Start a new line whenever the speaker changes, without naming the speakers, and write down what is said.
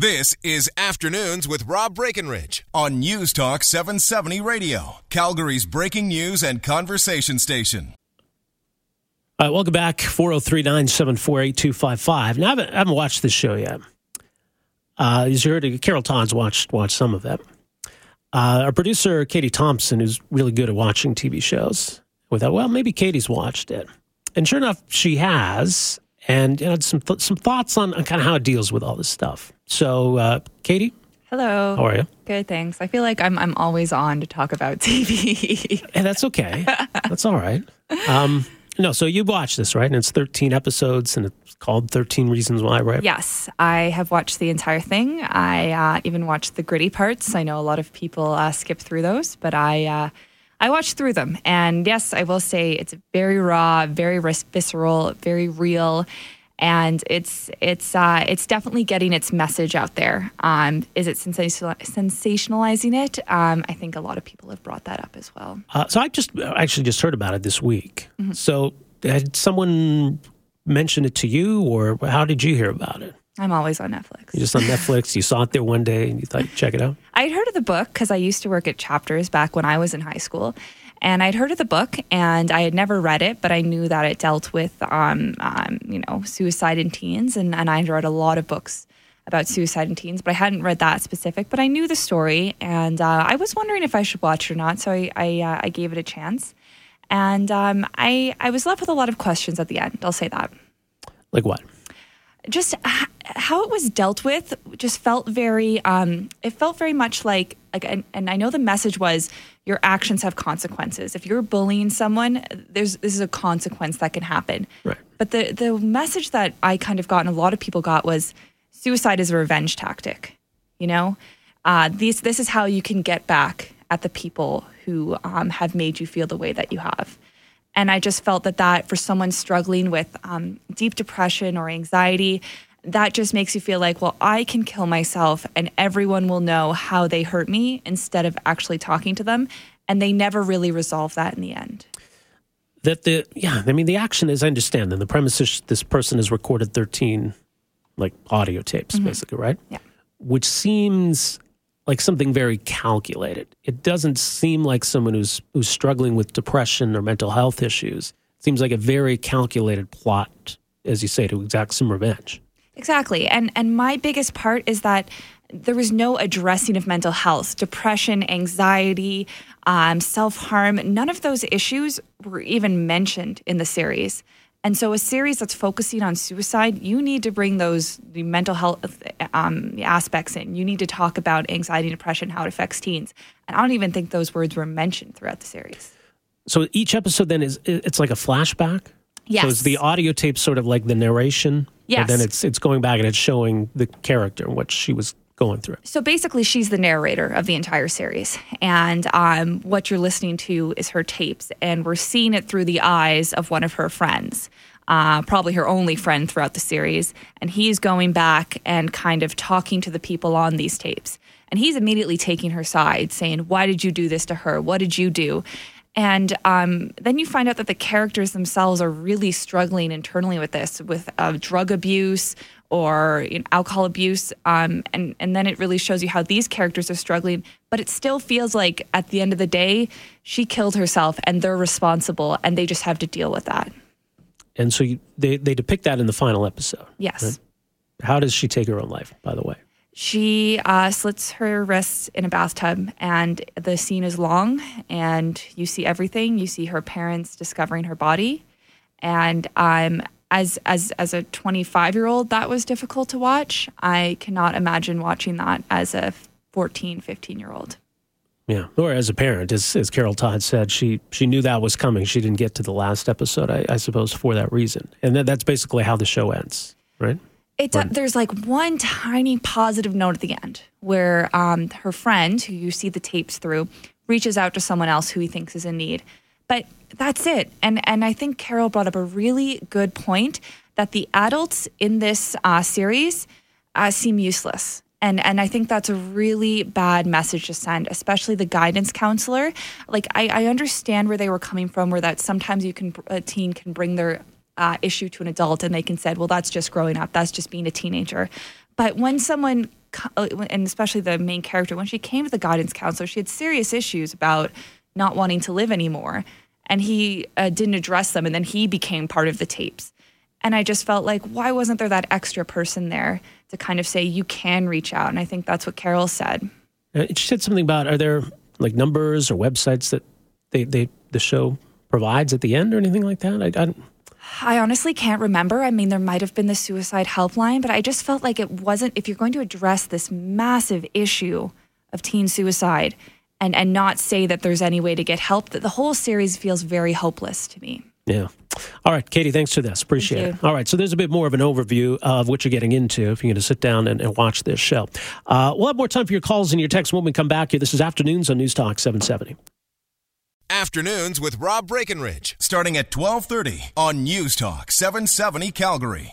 This is Afternoons with Rob Breckenridge on News Talk 770 Radio, Calgary's breaking news and conversation station.
All right, welcome back. 403 974 8255. Now, I haven't, watched this show yet. Uh, as you heard, Carol Todd's watched, watched some of it. Uh, our producer, Katie Thompson, is really good at watching TV shows. we thought, well, maybe Katie's watched it. And sure enough, she has. And you know, some, th- some thoughts on, on kind of how it deals with all this stuff. So, uh, Katie,
Hello.
how are you?
Good, thanks. I feel like I'm I'm always on to talk about TV.
And that's okay. that's all right. Um, no, so you've watched this, right? And it's 13 episodes and it's called 13 Reasons Why, right?
yes, I have watched the entire thing. I uh, even watched the gritty parts. I know a lot of people uh, skip through those, but I uh, I watched through them. And yes, I will say it's very raw, very vis- visceral, very real. And it's it's uh, it's definitely getting its message out there. Um, is it sensationalizing it? Um, I think a lot of people have brought that up as well.
Uh, so I just actually just heard about it this week.
Mm-hmm.
So had someone mentioned it to you, or how did you hear about it?
I'm always on Netflix.
You just on Netflix, you saw it there one day, and you thought, check it out.
I'd heard of the book because I used to work at Chapters back when I was in high school. And I'd heard of the book and I had never read it, but I knew that it dealt with, um, um, you know, suicide in teens. And, and I'd read a lot of books about suicide in teens, but I hadn't read that specific. But I knew the story and uh, I was wondering if I should watch it or not. So I, I, uh, I gave it a chance. And um, I, I was left with a lot of questions at the end. I'll say that
Like what?
Just h- how it was dealt with just felt very um it felt very much like like and, and i know the message was your actions have consequences. If you're bullying someone there's this is a consequence that can happen.
Right.
but the the message that i kind of got and a lot of people got was suicide is a revenge tactic you know? Uh this this is how you can get back at the people who um, have made you feel the way that you have and I just felt that that for someone struggling with um, deep depression or anxiety, that just makes you feel like, well, I can kill myself and everyone will know how they hurt me instead of actually talking to them. And they never really resolve that in the end.
That the yeah, I mean the action is I understand. And the premise is this person has recorded 13 like audio tapes, basically, right?
Yeah.
Which seems like something very calculated. It doesn't seem like someone who's who's struggling with depression or mental health issues. It seems like a very calculated plot, as you say, to exact some revenge.
Exactly. And and my biggest part is that there was no addressing of mental health, depression, anxiety, um, self harm. None of those issues were even mentioned in the series. And so, a series that's focusing on suicide, you need to bring those the mental health um, aspects in. You need to talk about anxiety, depression, how it affects teens. And I don't even think those words were mentioned throughout the series.
So each episode then is it's like a flashback.
Yes.
So is the audio tape sort of like the narration?
Yes.
And then it's it's going back and it's showing the character what she was going through.
So basically, she's the narrator of the entire series, and um, what you're listening to is her tapes, and we're seeing it through the eyes of one of her friends, uh, probably her only friend throughout the series, and he's going back and kind of talking to the people on these tapes, and he's immediately taking her side, saying, "Why did you do this to her? What did you do?" And um, then you find out that the characters themselves are really struggling internally with this, with uh, drug abuse or you know, alcohol abuse. Um, and, and then it really shows you how these characters are struggling. But it still feels like at the end of the day, she killed herself and they're responsible and they just have to deal with that.
And so you, they they depict that in the final episode.
Yes.
How does she take her own life? By the way.
She uh, slits her wrists in a bathtub, and the scene is long, and you see everything. You see her parents discovering her body, and um, as as as a 25 year old, that was difficult to watch. I cannot imagine watching that as a 14, 15 year old.
Yeah. Or as a parent, as as Carol Todd said, she she knew that was coming. She didn't get to the last episode, I, I suppose, for that reason. And that, that's basically how the show ends, right?
It there's like one tiny positive note at the end where um, her friend, who you see the tapes through, reaches out to someone else who he thinks is in need. But that's it. And and I think Carol brought up a really good point that the adults in this uh, series uh, seem useless. And and I think that's a really bad message to send, especially the guidance counselor. Like I, I understand where they were coming from, where that sometimes you can a teen can bring their uh, issue to an adult and they can say, well, that's just growing up, that's just being a teenager. But when someone uh, and especially the main character, when she came to the guidance counselor, she had serious issues about not wanting to live anymore. And he uh, didn't address them. And then he became part of the tapes. And I just felt like, why wasn't there that extra person there to kind of say, you can reach out? And I think that's what Carol said.
Uh, she said something about, are there like numbers or websites that they, they the show provides at the end or anything like that? I, I
I honestly can't remember. I mean, there might have been the suicide helpline, but I just felt like it wasn't, if you're going to address this massive issue of teen suicide and, and not say that there's any way to get help, that the whole series feels very hopeless to me.
Yeah. All right, Katie, thanks for this. Appreciate it. All right, so there's a bit more of an overview of what you're getting into if you're going to sit down and, and watch this show. Uh, we'll have more time for your calls and your texts when we come back here. This is Afternoons on News Talk 770.
Afternoons with Rob Breckenridge, starting at 1230 on News Talk 770 Calgary.